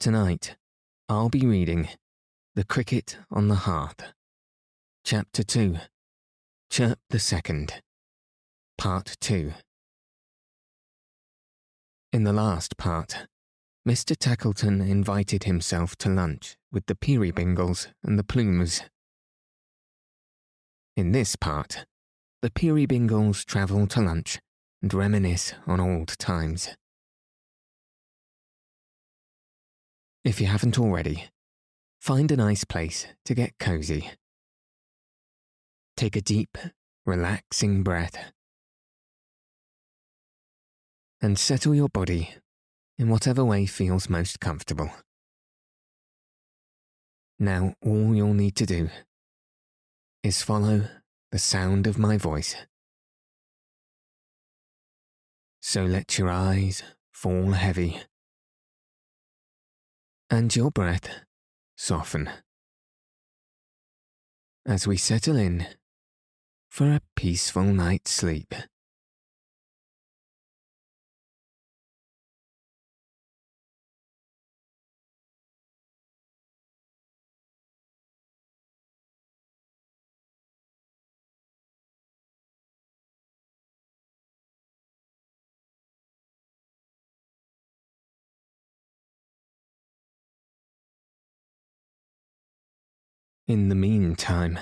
Tonight, I'll be reading The Cricket on the Hearth, Chapter 2, Chirp the Second, Part 2. In the last part, Mr. Tackleton invited himself to lunch with the Peerybingles and the Plummers. In this part, the Peerybingles travel to lunch and reminisce on old times. If you haven't already, find a nice place to get cozy. Take a deep, relaxing breath and settle your body in whatever way feels most comfortable. Now, all you'll need to do is follow the sound of my voice. So let your eyes fall heavy and your breath soften as we settle in for a peaceful night's sleep. In the meantime,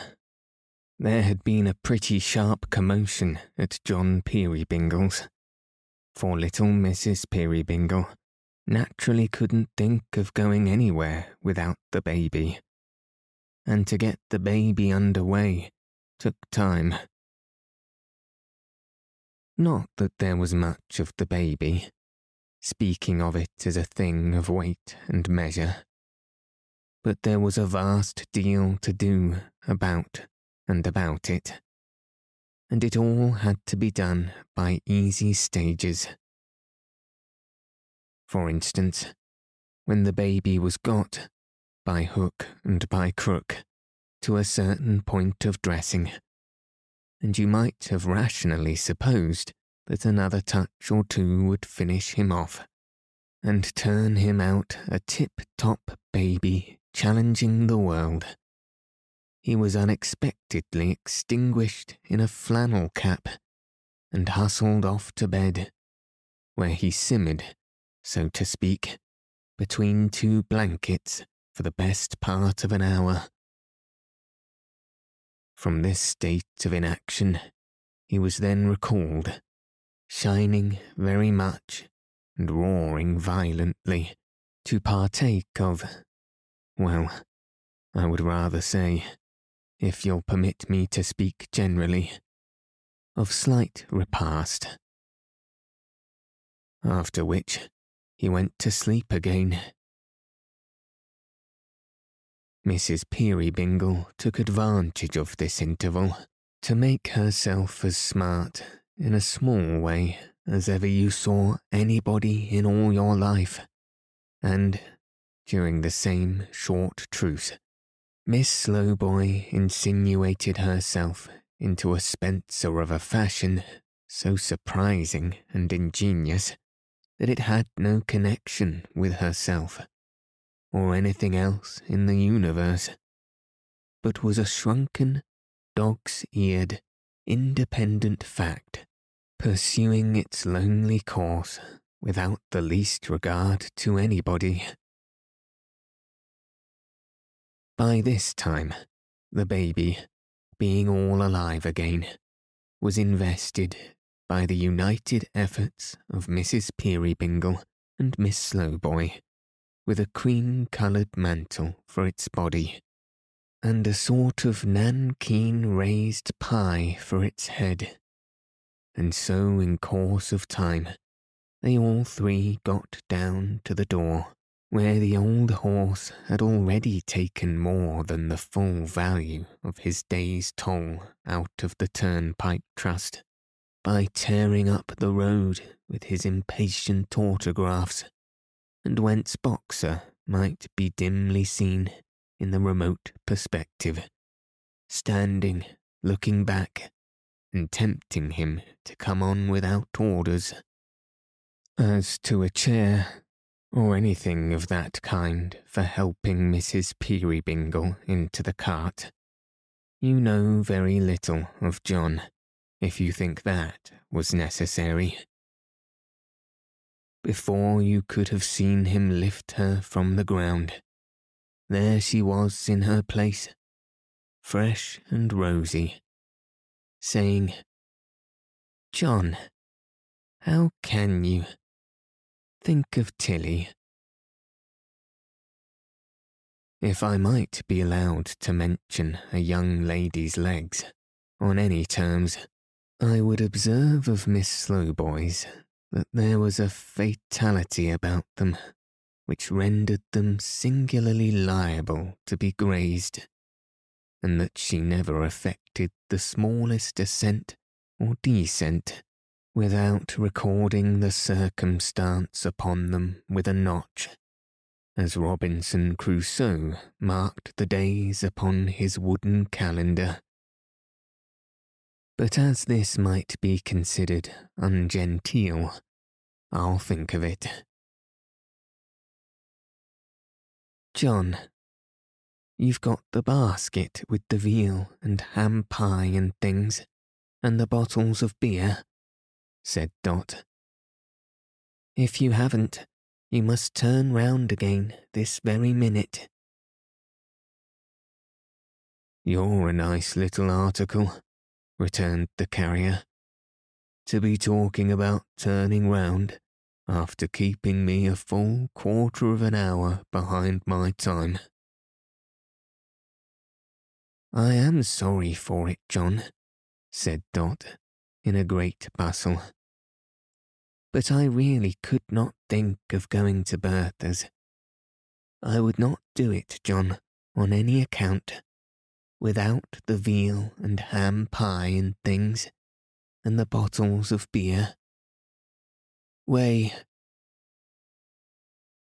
there had been a pretty sharp commotion at John Peerybingle's, for little Mrs. Peerybingle naturally couldn't think of going anywhere without the baby. And to get the baby under way took time. Not that there was much of the baby, speaking of it as a thing of weight and measure but there was a vast deal to do about and about it, and it all had to be done by easy stages. For instance, when the baby was got, by hook and by crook, to a certain point of dressing, and you might have rationally supposed that another touch or two would finish him off and turn him out a tip top baby challenging the world. He was unexpectedly extinguished in a flannel cap and hustled off to bed, where he simmered, so to speak, between two blankets for the best part of an hour. From this state of inaction, he was then recalled, shining very much and roaring violently, to partake of well, I would rather say, if you'll permit me to speak generally, of slight repast. After which, he went to sleep again. Mrs. Peerybingle took advantage of this interval to make herself as smart in a small way as ever you saw anybody in all your life, and during the same short truce, Miss Slowboy insinuated herself into a Spencer of a fashion so surprising and ingenious that it had no connection with herself or anything else in the universe, but was a shrunken, dog's eared, independent fact, pursuing its lonely course without the least regard to anybody. By this time, the baby, being all alive again, was invested by the united efforts of Mrs. Peerybingle and Miss Slowboy with a cream coloured mantle for its body, and a sort of nankeen raised pie for its head. And so, in course of time, they all three got down to the door, where the old horse had already taken more than the full value of his day's toll out of the turnpike trust by tearing up the road with his impatient autographs, and whence Boxer might be dimly seen in the remote perspective, standing, looking back, and tempting him to come on without orders. As to a chair, or anything of that kind for helping Mrs. Peerybingle into the cart, you know very little of John, if you think that was necessary. Before you could have seen him lift her from the ground, there she was in her place, fresh and rosy, saying, John, how can you? Think of Tilly. If I might be allowed to mention a young lady's legs, on any terms, I would observe of Miss Slowboy's that there was a fatality about them which rendered them singularly liable to be grazed, and that she never affected the smallest ascent or descent without recording the circumstance upon them with a notch, as Robinson Crusoe marked the days upon his wooden calendar. But as this might be considered ungenteel, I'll think of it. John, you've got the basket with the veal and ham pie and things, and the bottles of beer said Dot. If you haven't, you must turn round again this very minute. You're a nice little article, returned the carrier, to be talking about turning round after keeping me a full quarter of an hour behind my time. I am sorry for it, John, said Dot, in a great bustle but I really could not think of going to Bertha's. I would not do it, John, on any account, without the veal and ham pie and things, and the bottles of beer. Way.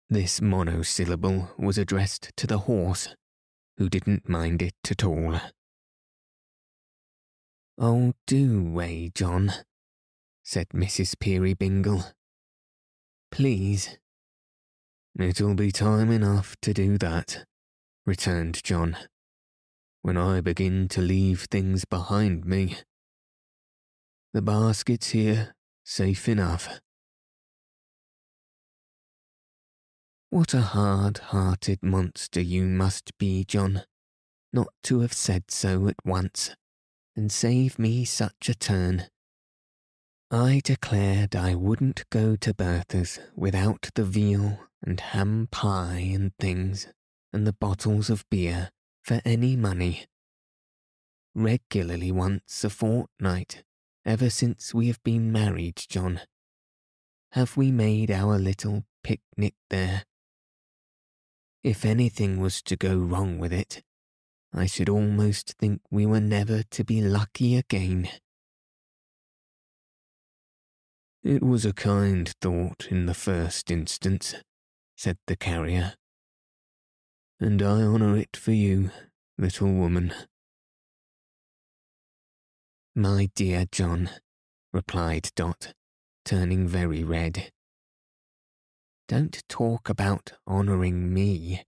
This monosyllable was addressed to the horse, who didn't mind it at all. Oh, do way, John, said Mrs. Peerybingle. Please. It'll be time enough to do that, returned John, when I begin to leave things behind me. The basket's here, safe enough. What a hard hearted monster you must be, John, not to have said so at once, and save me such a turn. I declared I wouldn't go to Bertha's without the veal and ham pie and things and the bottles of beer for any money. Regularly once a fortnight, ever since we have been married, John, have we made our little picnic there. If anything was to go wrong with it, I should almost think we were never to be lucky again. It was a kind thought in the first instance, said the carrier, and I honour it for you, little woman. My dear John, replied Dot, turning very red. Don't talk about honouring me.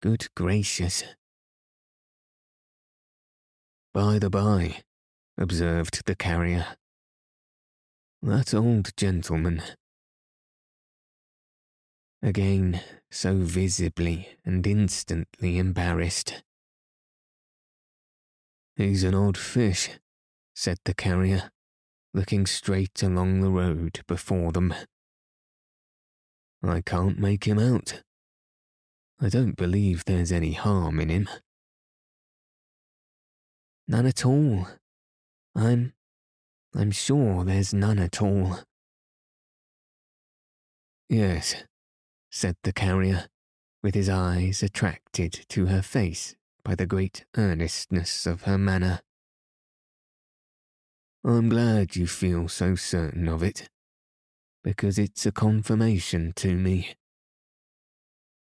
Good gracious. By the by, observed the carrier, that old gentleman. Again, so visibly and instantly embarrassed. He's an odd fish, said the carrier, looking straight along the road before them. I can't make him out. I don't believe there's any harm in him. None at all. I'm I'm sure there's none at all. Yes, said the carrier, with his eyes attracted to her face by the great earnestness of her manner. I'm glad you feel so certain of it, because it's a confirmation to me.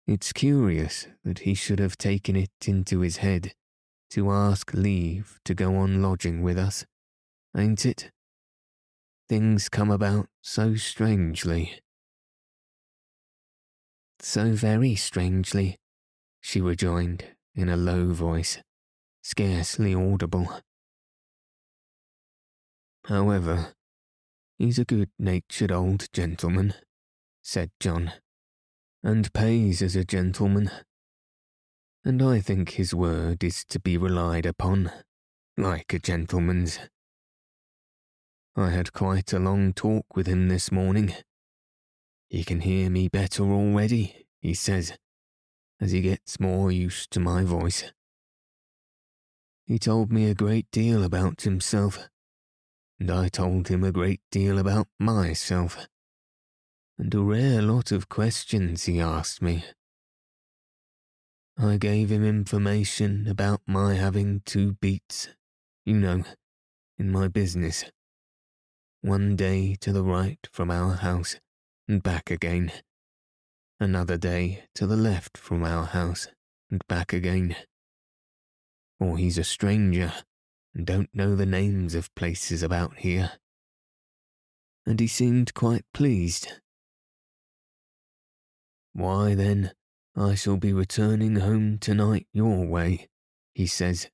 It's curious that he should have taken it into his head to ask leave to go on lodging with us, ain't it? Things come about so strangely. So very strangely, she rejoined in a low voice, scarcely audible. However, he's a good natured old gentleman, said John, and pays as a gentleman. And I think his word is to be relied upon, like a gentleman's. I had quite a long talk with him this morning. He can hear me better already, he says, as he gets more used to my voice. He told me a great deal about himself, and I told him a great deal about myself, and a rare lot of questions he asked me. I gave him information about my having two beats, you know, in my business one day to the right from our house and back again. Another day to the left from our house and back again. Or he's a stranger and don't know the names of places about here. And he seemed quite pleased. Why then, I shall be returning home tonight your way, he says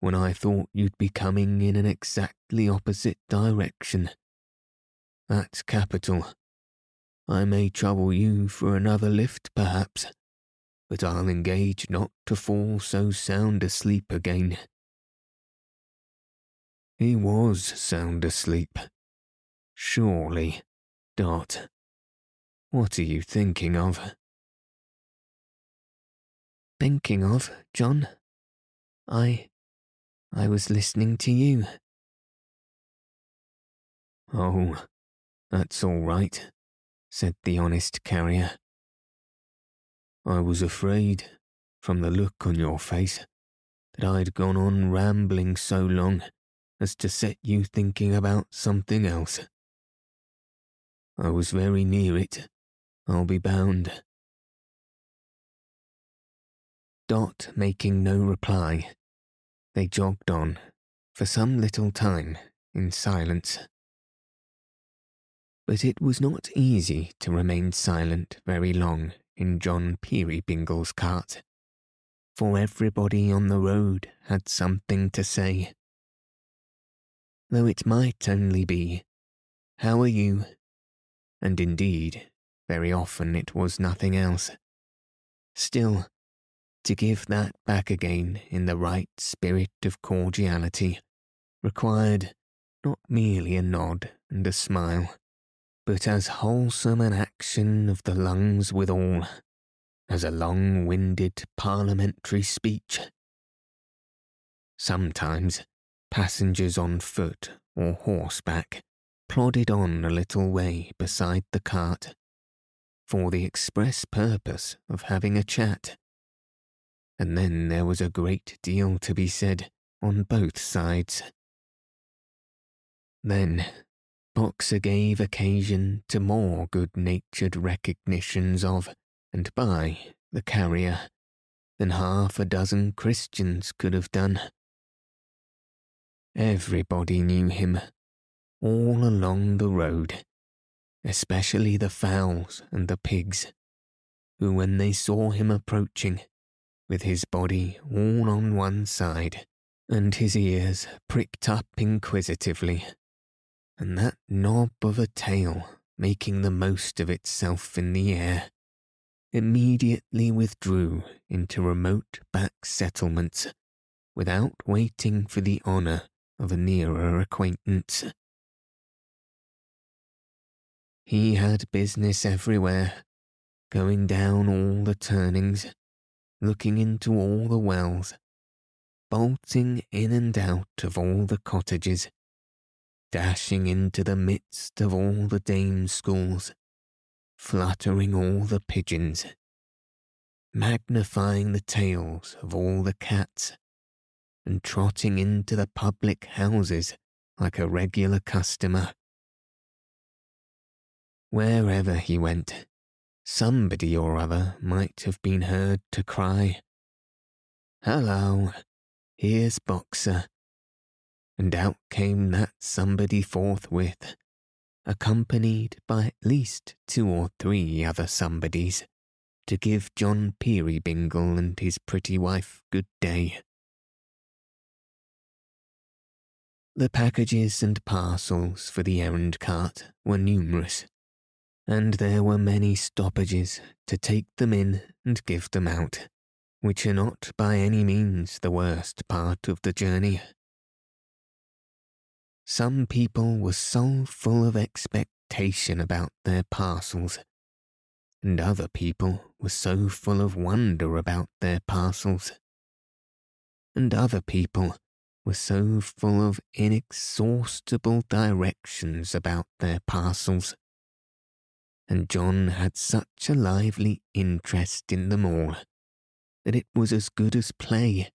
when I thought you'd be coming in an exactly opposite direction. That's capital. I may trouble you for another lift, perhaps, but I'll engage not to fall so sound asleep again. He was sound asleep. Surely, Dot. What are you thinking of? Thinking of, John? I I was listening to you. Oh, that's all right, said the honest carrier. I was afraid, from the look on your face, that I'd gone on rambling so long as to set you thinking about something else. I was very near it, I'll be bound. Dot making no reply, they jogged on, for some little time, in silence. But it was not easy to remain silent very long in John Peerybingle's cart, for everybody on the road had something to say. Though it might only be, How are you? And indeed, very often it was nothing else. Still, to give that back again in the right spirit of cordiality required not merely a nod and a smile, but as wholesome an action of the lungs withal as a long winded parliamentary speech. Sometimes passengers on foot or horseback plodded on a little way beside the cart for the express purpose of having a chat and then there was a great deal to be said on both sides. Then Boxer gave occasion to more good natured recognitions of and by the carrier than half a dozen Christians could have done. Everybody knew him, all along the road, especially the fowls and the pigs, who, when they saw him approaching, with his body all on one side, and his ears pricked up inquisitively, and that knob of a tail making the most of itself in the air, immediately withdrew into remote back settlements without waiting for the honour of a nearer acquaintance. He had business everywhere, going down all the turnings, looking into all the wells, bolting in and out of all the cottages, dashing into the midst of all the dame schools, fluttering all the pigeons, magnifying the tails of all the cats, and trotting into the public houses like a regular customer. Wherever he went, somebody or other might have been heard to cry, Hello, here's Boxer. And out came that somebody forthwith, accompanied by at least two or three other somebodies, to give John Peerybingle and his pretty wife good day. The packages and parcels for the errand cart were numerous, and there were many stoppages to take them in and give them out, which are not by any means the worst part of the journey. Some people were so full of expectation about their parcels, and other people were so full of wonder about their parcels, and other people were so full of inexhaustible directions about their parcels and John had such a lively interest in them all that it was as good as play.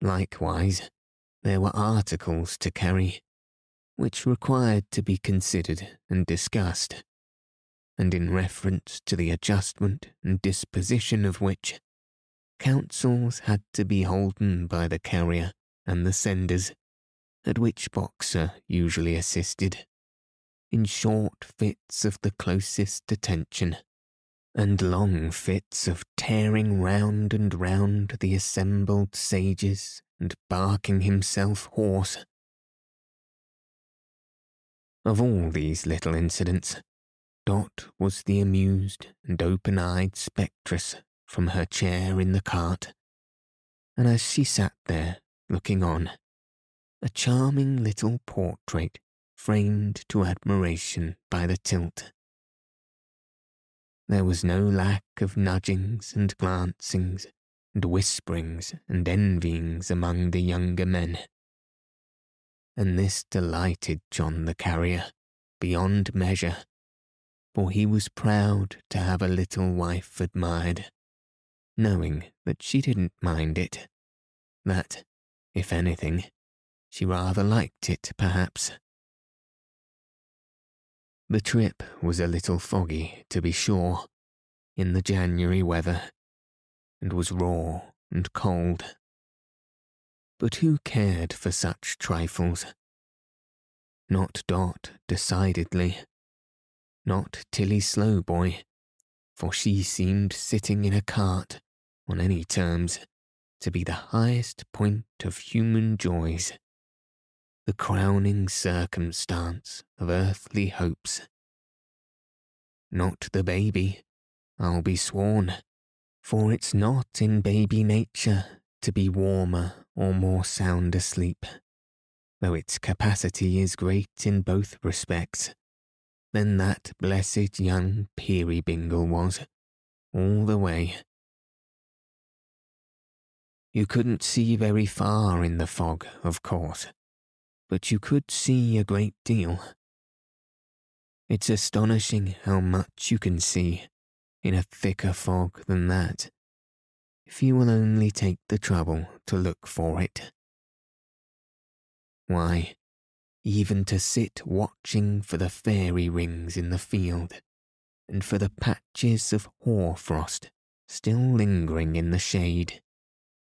Likewise, there were articles to carry, which required to be considered and discussed, and in reference to the adjustment and disposition of which, councils had to be holden by the carrier and the senders, at which Boxer usually assisted in short fits of the closest attention, and long fits of tearing round and round the assembled sages and barking himself hoarse. Of all these little incidents, Dot was the amused and open eyed spectress from her chair in the cart, and as she sat there looking on, a charming little portrait framed to admiration by the tilt. There was no lack of nudgings and glancings and whisperings and envyings among the younger men. And this delighted John the carrier beyond measure, for he was proud to have a little wife admired, knowing that she didn't mind it, that, if anything, she rather liked it, perhaps. The trip was a little foggy, to be sure, in the January weather, and was raw and cold. But who cared for such trifles? Not Dot, decidedly. Not Tilly Slowboy, for she seemed sitting in a cart, on any terms, to be the highest point of human joys the crowning circumstance of earthly hopes. Not the baby, I'll be sworn, for it's not in baby nature to be warmer or more sound asleep, though its capacity is great in both respects, than that blessed young Peerybingle was, all the way. You couldn't see very far in the fog, of course but you could see a great deal. It's astonishing how much you can see in a thicker fog than that, if you will only take the trouble to look for it. Why, even to sit watching for the fairy rings in the field, and for the patches of hoar-frost still lingering in the shade,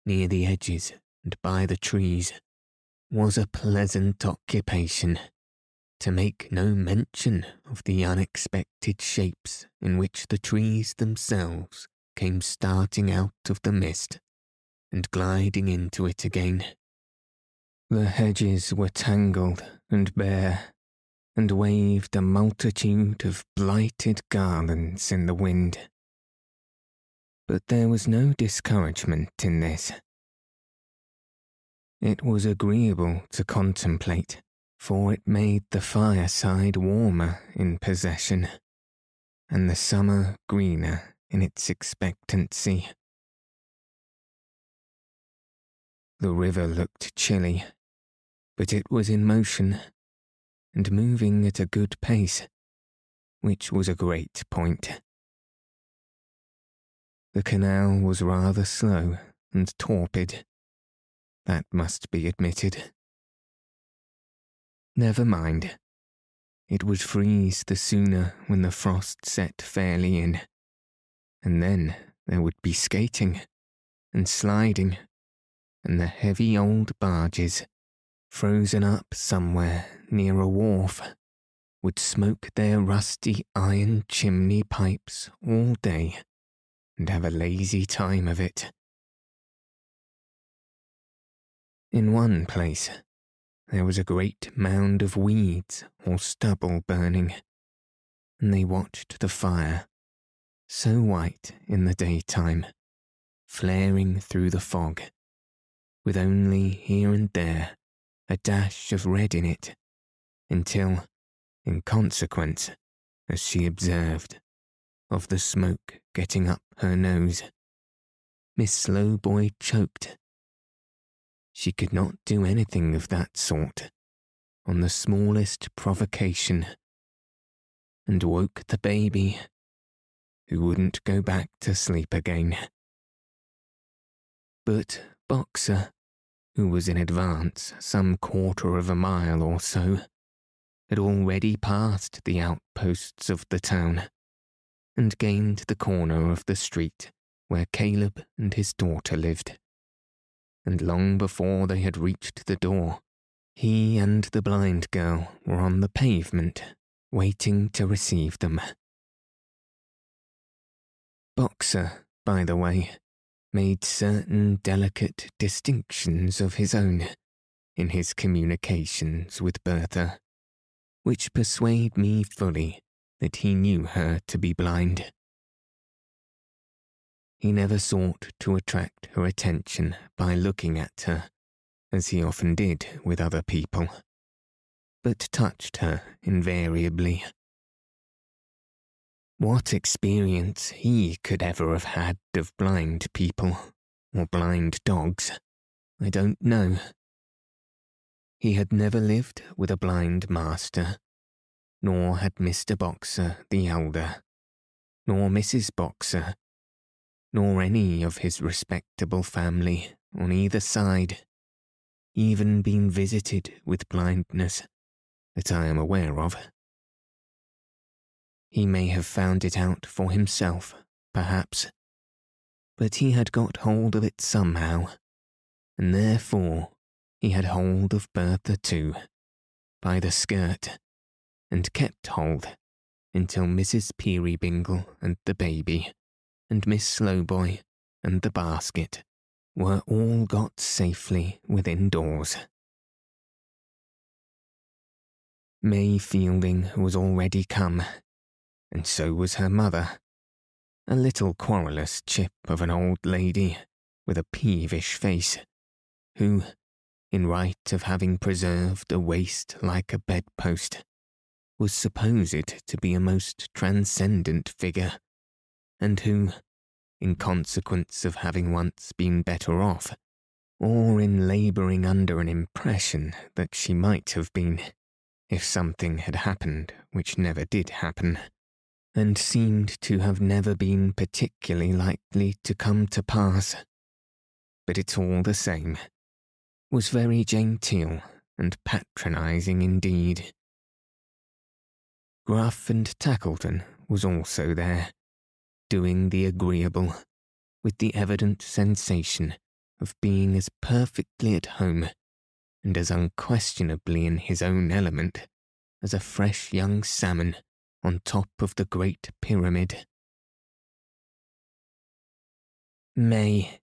near the edges and by the trees, was a pleasant occupation, to make no mention of the unexpected shapes in which the trees themselves came starting out of the mist and gliding into it again. The hedges were tangled and bare, and waved a multitude of blighted garlands in the wind. But there was no discouragement in this. It was agreeable to contemplate, for it made the fireside warmer in possession, and the summer greener in its expectancy. The river looked chilly, but it was in motion, and moving at a good pace, which was a great point. The canal was rather slow and torpid. That must be admitted. Never mind. It would freeze the sooner when the frost set fairly in. And then there would be skating and sliding and the heavy old barges, frozen up somewhere near a wharf, would smoke their rusty iron chimney pipes all day and have a lazy time of it. In one place, there was a great mound of weeds or stubble burning, and they watched the fire, so white in the daytime, flaring through the fog, with only here and there a dash of red in it, until, in consequence, as she observed, of the smoke getting up her nose, Miss Slowboy choked. She could not do anything of that sort on the smallest provocation, and woke the baby, who wouldn't go back to sleep again. But Boxer, who was in advance some quarter of a mile or so, had already passed the outposts of the town and gained the corner of the street where Caleb and his daughter lived. And long before they had reached the door, he and the blind girl were on the pavement, waiting to receive them. Boxer, by the way, made certain delicate distinctions of his own in his communications with Bertha, which persuade me fully that he knew her to be blind. He never sought to attract her attention by looking at her, as he often did with other people, but touched her invariably. What experience he could ever have had of blind people, or blind dogs, I don't know. He had never lived with a blind master, nor had Mr. Boxer the elder, nor Mrs. Boxer, nor any of his respectable family on either side, even been visited with blindness that I am aware of. He may have found it out for himself, perhaps, but he had got hold of it somehow, and therefore he had hold of Bertha too, by the skirt and kept hold until Mrs. Peerybingle and the baby, and Miss Slowboy and the basket were all got safely within doors. May Fielding was already come, and so was her mother, a little querulous chip of an old lady with a peevish face, who, in right of having preserved a waist like a bedpost, was supposed to be a most transcendent figure, and who, in consequence of having once been better off, or in labouring under an impression that she might have been, if something had happened which never did happen, and seemed to have never been particularly likely to come to pass. But it's all the same, was very genteel and patronising indeed. Gruff and Tackleton was also there, doing the agreeable, with the evident sensation of being as perfectly at home and as unquestionably in his own element as a fresh young salmon on top of the Great Pyramid. May,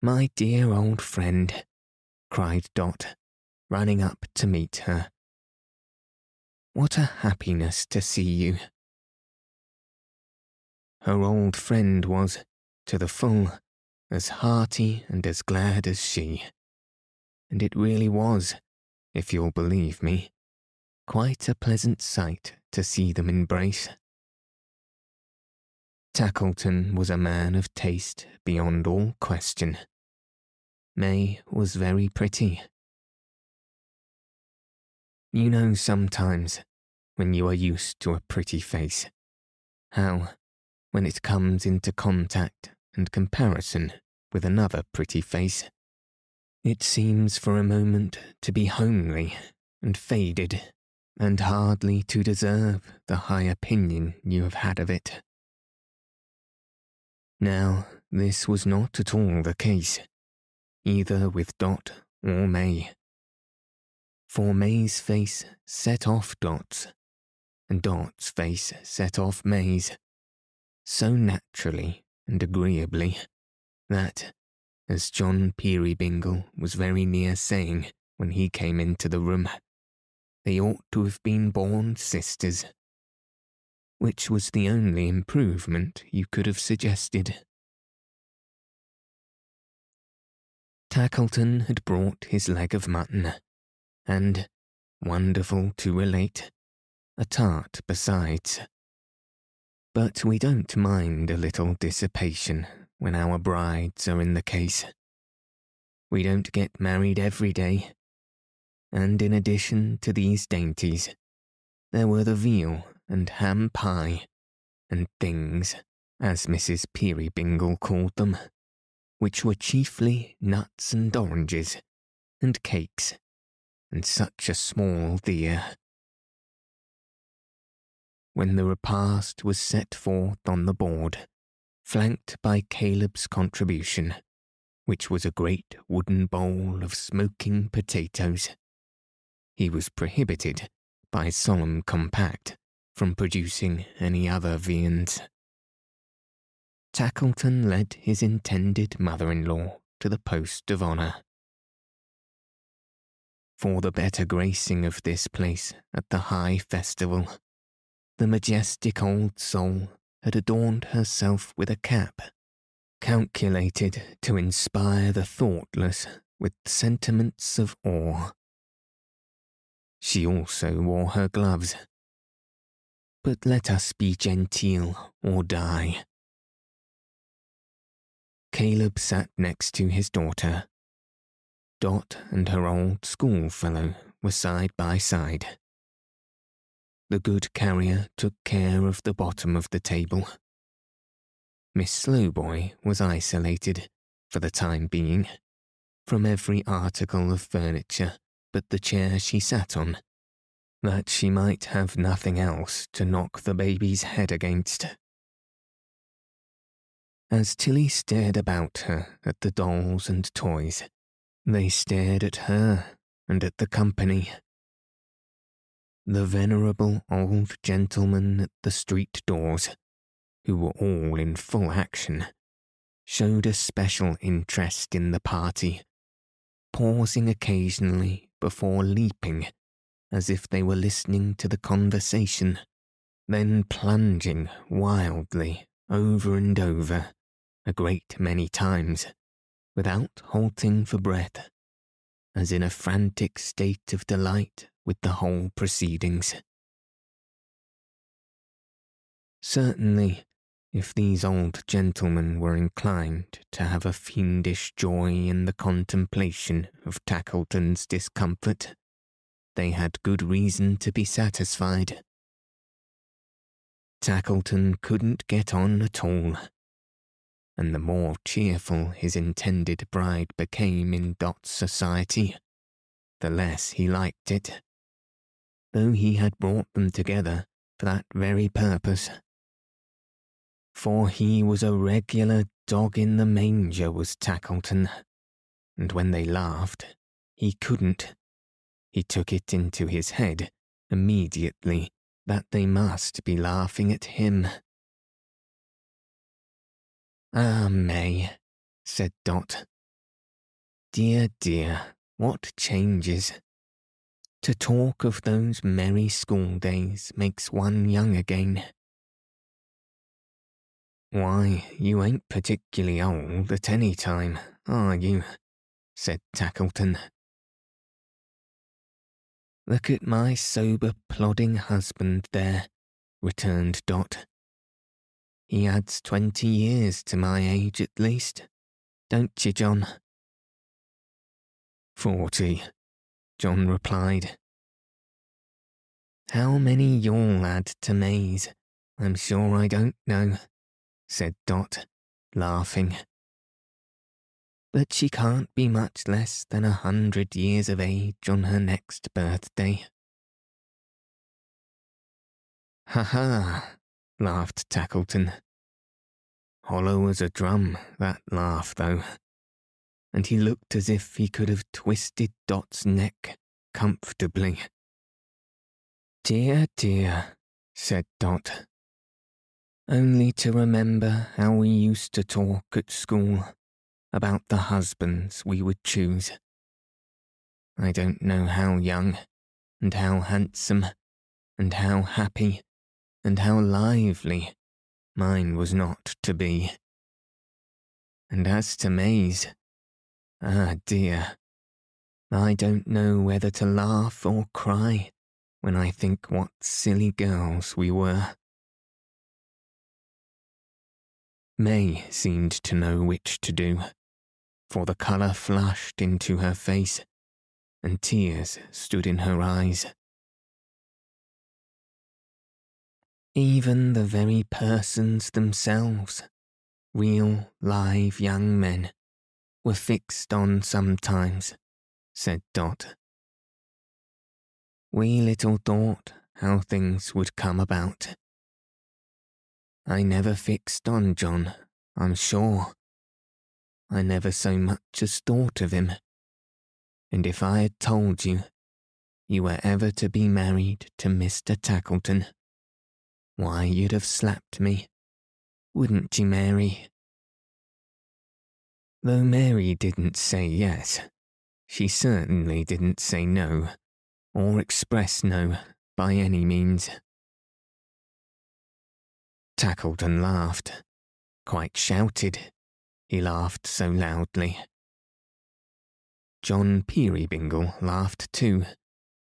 my dear old friend, cried Dot, running up to meet her. What a happiness to see you. Her old friend was, to the full, as hearty and as glad as she. And it really was, if you'll believe me, quite a pleasant sight to see them embrace. Tackleton was a man of taste beyond all question. May was very pretty, you know, sometimes, when you are used to a pretty face. How, when it comes into contact and comparison with another pretty face, it seems for a moment to be homely and faded and hardly to deserve the high opinion you have had of it. Now, this was not at all the case, either with Dot or May. For May's face set off Dot's, and Dot's face set off May's, so naturally and agreeably that, as John Peerybingle was very near saying when he came into the room, they ought to have been born sisters, which was the only improvement you could have suggested. Tackleton had brought his leg of mutton, and, wonderful to relate, a tart besides. But we don't mind a little dissipation when our brides are in the case. We don't get married every day, and in addition to these dainties, there were the veal and ham pie, and things, as Mrs. Peerybingle called them, which were chiefly nuts and oranges, and cakes, and such a small deer. When the repast was set forth on the board, flanked by Caleb's contribution, which was a great wooden bowl of smoking potatoes, he was prohibited, by solemn compact, from producing any other viands. Tackleton led his intended mother-in-law to the post of honour. For the better gracing of this place at the high festival, the majestic old soul had adorned herself with a cap, calculated to inspire the thoughtless with sentiments of awe. She also wore her gloves. But let us be genteel or die. Caleb sat next to his daughter. Dot and her old schoolfellow were side by side. The good carrier took care of the bottom of the table. Miss Slowboy was isolated, for the time being, from every article of furniture but the chair she sat on, that she might have nothing else to knock the baby's head against. As Tilly stared about her at the dolls and toys, they stared at her and at the company. The venerable old gentlemen at the street doors, who were all in full action, showed a special interest in the party, pausing occasionally before leaping, as if they were listening to the conversation, then plunging wildly over and over a great many times, without halting for breath, as in a frantic state of delight with the whole proceedings. Certainly, if these old gentlemen were inclined to have a fiendish joy in the contemplation of Tackleton's discomfort, they had good reason to be satisfied. Tackleton couldn't get on at all, and the more cheerful his intended bride became in Dot's society, the less he liked it, though he had brought them together for that very purpose for he was a regular dog in the manger, was Tackleton, and when they laughed, he couldn't. He took it into his head immediately that they must be laughing at him. Ah, May, said Dot. Dear, dear, what changes. To talk of those merry school days makes one young again. Why, you ain't particularly old at any time, are you? said Tackleton. Look at my sober, plodding husband there, returned Dot. He adds twenty years to my age at least, don't you, John? Forty, John replied. How many you'll add to May's, I'm sure I don't know, said Dot, laughing. But she can't be much less than a hundred years of age on her next birthday. Ha ha, laughed Tackleton. Hollow as a drum, that laugh, though. And he looked as if he could have twisted Dot's neck comfortably. Dear, dear, said Dot. Only to remember how we used to talk at school about the husbands we would choose. I don't know how young, and how handsome, and how happy, and how lively mine was not to be. And as to May's, ah dear, I don't know whether to laugh or cry when I think what silly girls we were. May seemed to know which to do, for the colour flushed into her face, and tears stood in her eyes. Even the very persons themselves, real, live young men, were fixed on sometimes, said Dot. We little thought how things would come about. I never fixed on John, I'm sure. I never so much as thought of him. And if I had told you you were ever to be married to Mr. Tackleton, why, you'd have slapped me. Wouldn't you, Mary? Though Mary didn't say yes, she certainly didn't say no, or express no by any means. Tackleton laughed, quite shouted. He laughed so loudly. John Peerybingle laughed too,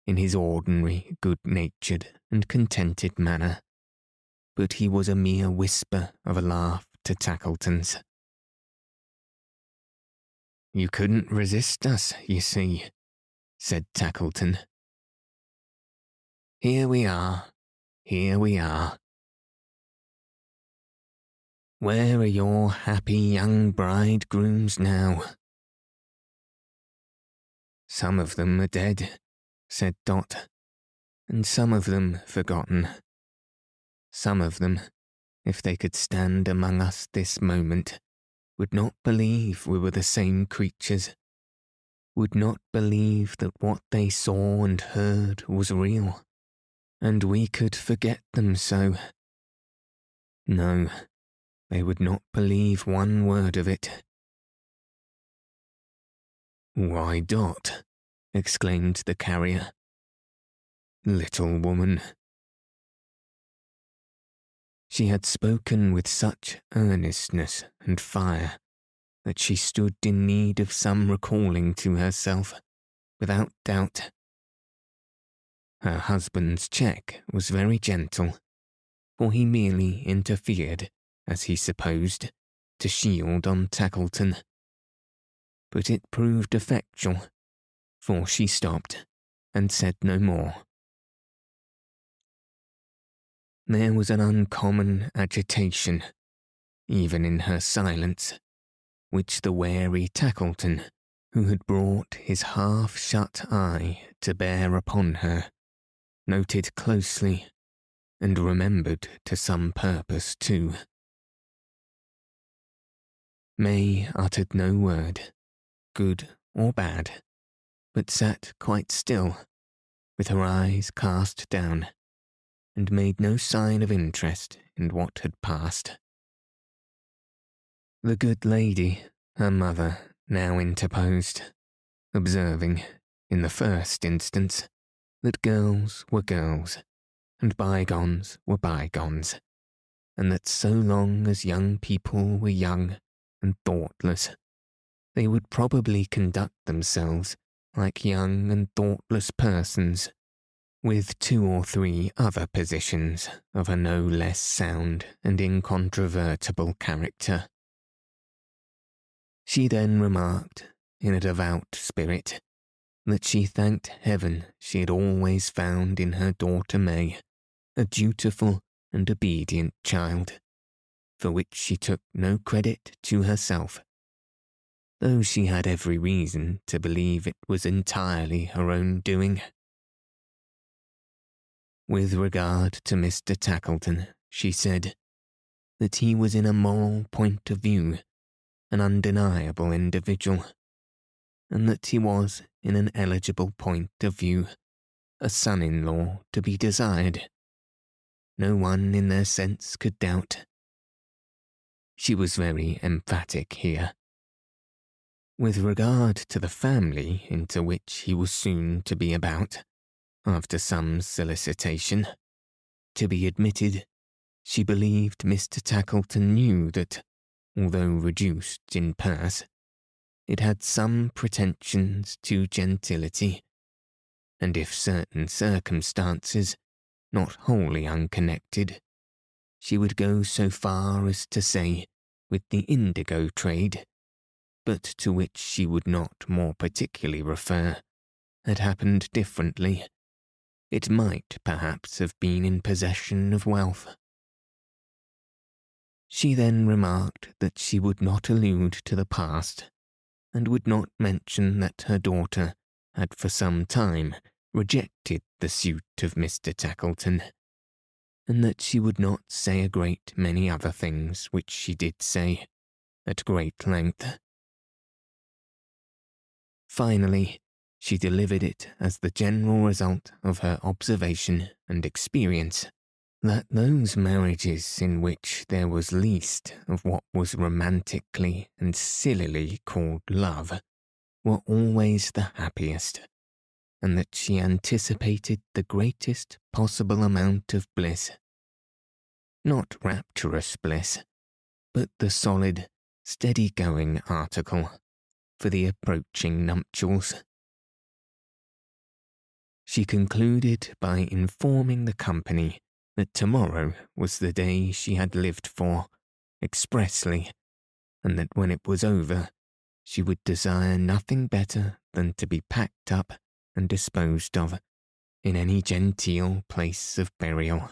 in his ordinary, good natured, and contented manner but he was a mere whisper of a laugh to Tackleton's. You couldn't resist us, you see, said Tackleton. Here we are, here we are. Where are your happy young bridegrooms now? Some of them are dead, said Dot, and some of them forgotten. Some of them, if they could stand among us this moment, would not believe we were the same creatures, would not believe that what they saw and heard was real, and we could forget them so. No, they would not believe one word of it. Why, Dot, exclaimed the carrier. Little woman, she had spoken with such earnestness and fire that she stood in need of some recalling to herself, without doubt. Her husband's check was very gentle, for he merely interfered, as he supposed, to shield on Tackleton. But it proved effectual, for she stopped and said no more. There was an uncommon agitation, even in her silence, which the wary Tackleton, who had brought his half shut eye to bear upon her, noted closely and remembered to some purpose too. May uttered no word, good or bad, but sat quite still, with her eyes cast down and made no sign of interest in what had passed. The good lady, her mother, now interposed, observing, in the first instance, that girls were girls, and bygones were bygones, and that so long as young people were young and thoughtless, they would probably conduct themselves like young and thoughtless persons with two or three other positions of a no less sound and incontrovertible character. She then remarked, in a devout spirit, that she thanked heaven she had always found in her daughter May a dutiful and obedient child, for which she took no credit to herself, though she had every reason to believe it was entirely her own doing. With regard to Mr. Tackleton, she said that he was in a moral point of view an undeniable individual, and that he was, in an eligible point of view, a son in law to be desired. No one in their sense could doubt. She was very emphatic here. With regard to the family into which he was soon to be about, after some solicitation, to be admitted, she believed Mr. Tackleton knew that although reduced in purse, it had some pretensions to gentility, and if certain circumstances, not wholly unconnected, she would go so far as to say with the indigo trade, but to which she would not more particularly refer, had happened differently, it might perhaps have been in possession of wealth. She then remarked that she would not allude to the past, and would not mention that her daughter had for some time rejected the suit of Mr. Tackleton, and that she would not say a great many other things which she did say, at great length. Finally, she delivered it as the general result of her observation and experience that those marriages in which there was least of what was romantically and sillily called love were always the happiest, and that she anticipated the greatest possible amount of bliss. Not rapturous bliss, but the solid, steady going article for the approaching nuptials. She concluded by informing the company that tomorrow was the day she had lived for, expressly, and that when it was over, she would desire nothing better than to be packed up and disposed of in any genteel place of burial.